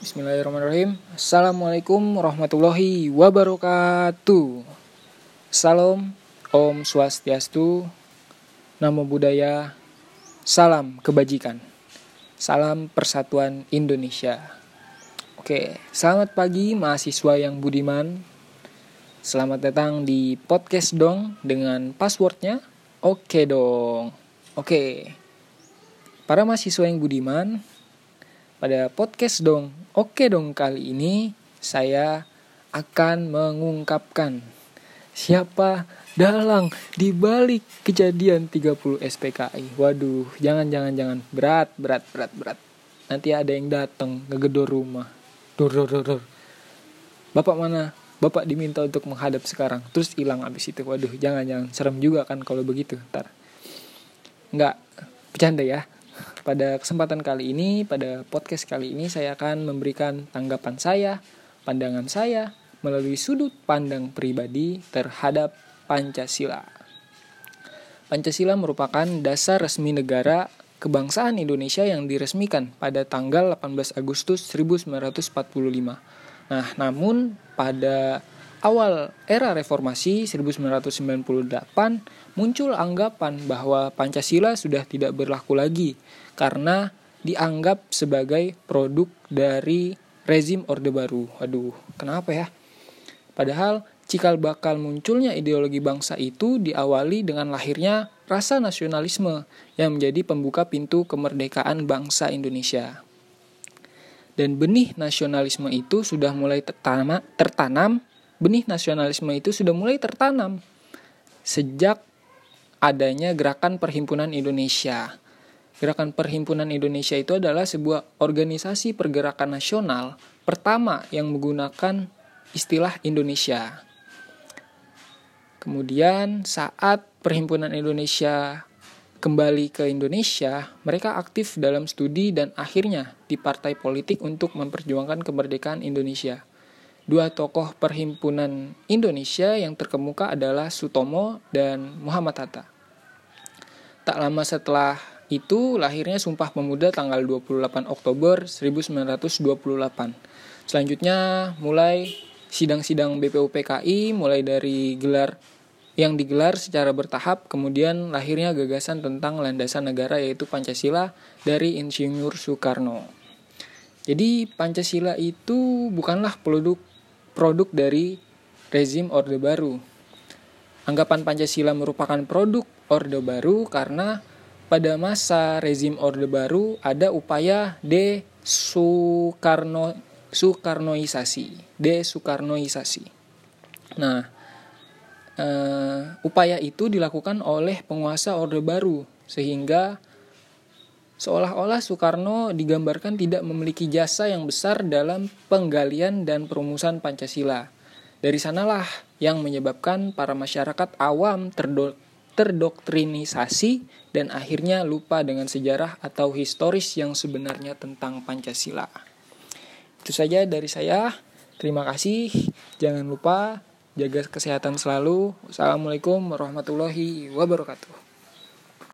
Bismillahirrahmanirrahim. Assalamualaikum warahmatullahi wabarakatuh. Salam, Om Swastiastu, Namo Buddhaya, Salam Kebajikan, Salam Persatuan Indonesia. Oke, selamat pagi mahasiswa yang budiman. Selamat datang di podcast dong dengan passwordnya. Oke dong. Oke. Para mahasiswa yang budiman, pada podcast dong, oke dong kali ini saya akan mengungkapkan siapa dalang di balik kejadian 30 SPKI. Waduh, jangan jangan jangan berat berat berat berat. Nanti ada yang datang ngegedor rumah. Dor dor dor dor. Bapak mana? Bapak diminta untuk menghadap sekarang, terus hilang abis itu. Waduh, jangan jangan serem juga kan kalau begitu. Ntar. Nggak, bercanda ya. Pada kesempatan kali ini, pada podcast kali ini saya akan memberikan tanggapan saya, pandangan saya melalui sudut pandang pribadi terhadap Pancasila. Pancasila merupakan dasar resmi negara kebangsaan Indonesia yang diresmikan pada tanggal 18 Agustus 1945. Nah, namun pada awal era reformasi 1998 muncul anggapan bahwa Pancasila sudah tidak berlaku lagi karena dianggap sebagai produk dari rezim Orde Baru. Waduh, kenapa ya? Padahal cikal bakal munculnya ideologi bangsa itu diawali dengan lahirnya rasa nasionalisme yang menjadi pembuka pintu kemerdekaan bangsa Indonesia. Dan benih nasionalisme itu sudah mulai tertanam, tertanam benih nasionalisme itu sudah mulai tertanam sejak adanya Gerakan Perhimpunan Indonesia. Gerakan Perhimpunan Indonesia itu adalah sebuah organisasi pergerakan nasional pertama yang menggunakan istilah Indonesia. Kemudian saat Perhimpunan Indonesia kembali ke Indonesia, mereka aktif dalam studi dan akhirnya di partai politik untuk memperjuangkan kemerdekaan Indonesia. Dua tokoh perhimpunan Indonesia yang terkemuka adalah Sutomo dan Muhammad Hatta. Tak lama setelah itu lahirnya Sumpah Pemuda tanggal 28 Oktober 1928. Selanjutnya mulai sidang-sidang BPUPKI mulai dari gelar yang digelar secara bertahap kemudian lahirnya gagasan tentang landasan negara yaitu Pancasila dari Insinyur Soekarno. Jadi Pancasila itu bukanlah produk produk dari rezim Orde Baru. Anggapan Pancasila merupakan produk Orde Baru karena pada masa rezim Orde Baru ada upaya de Soekarno Soekarnoisasi, de Soekarnoisasi. Nah, uh, upaya itu dilakukan oleh penguasa Orde Baru sehingga seolah-olah Soekarno digambarkan tidak memiliki jasa yang besar dalam penggalian dan perumusan Pancasila. Dari sanalah yang menyebabkan para masyarakat awam terdo terdoktrinisasi dan akhirnya lupa dengan sejarah atau historis yang sebenarnya tentang Pancasila. Itu saja dari saya. Terima kasih. Jangan lupa jaga kesehatan selalu. Wassalamualaikum warahmatullahi wabarakatuh.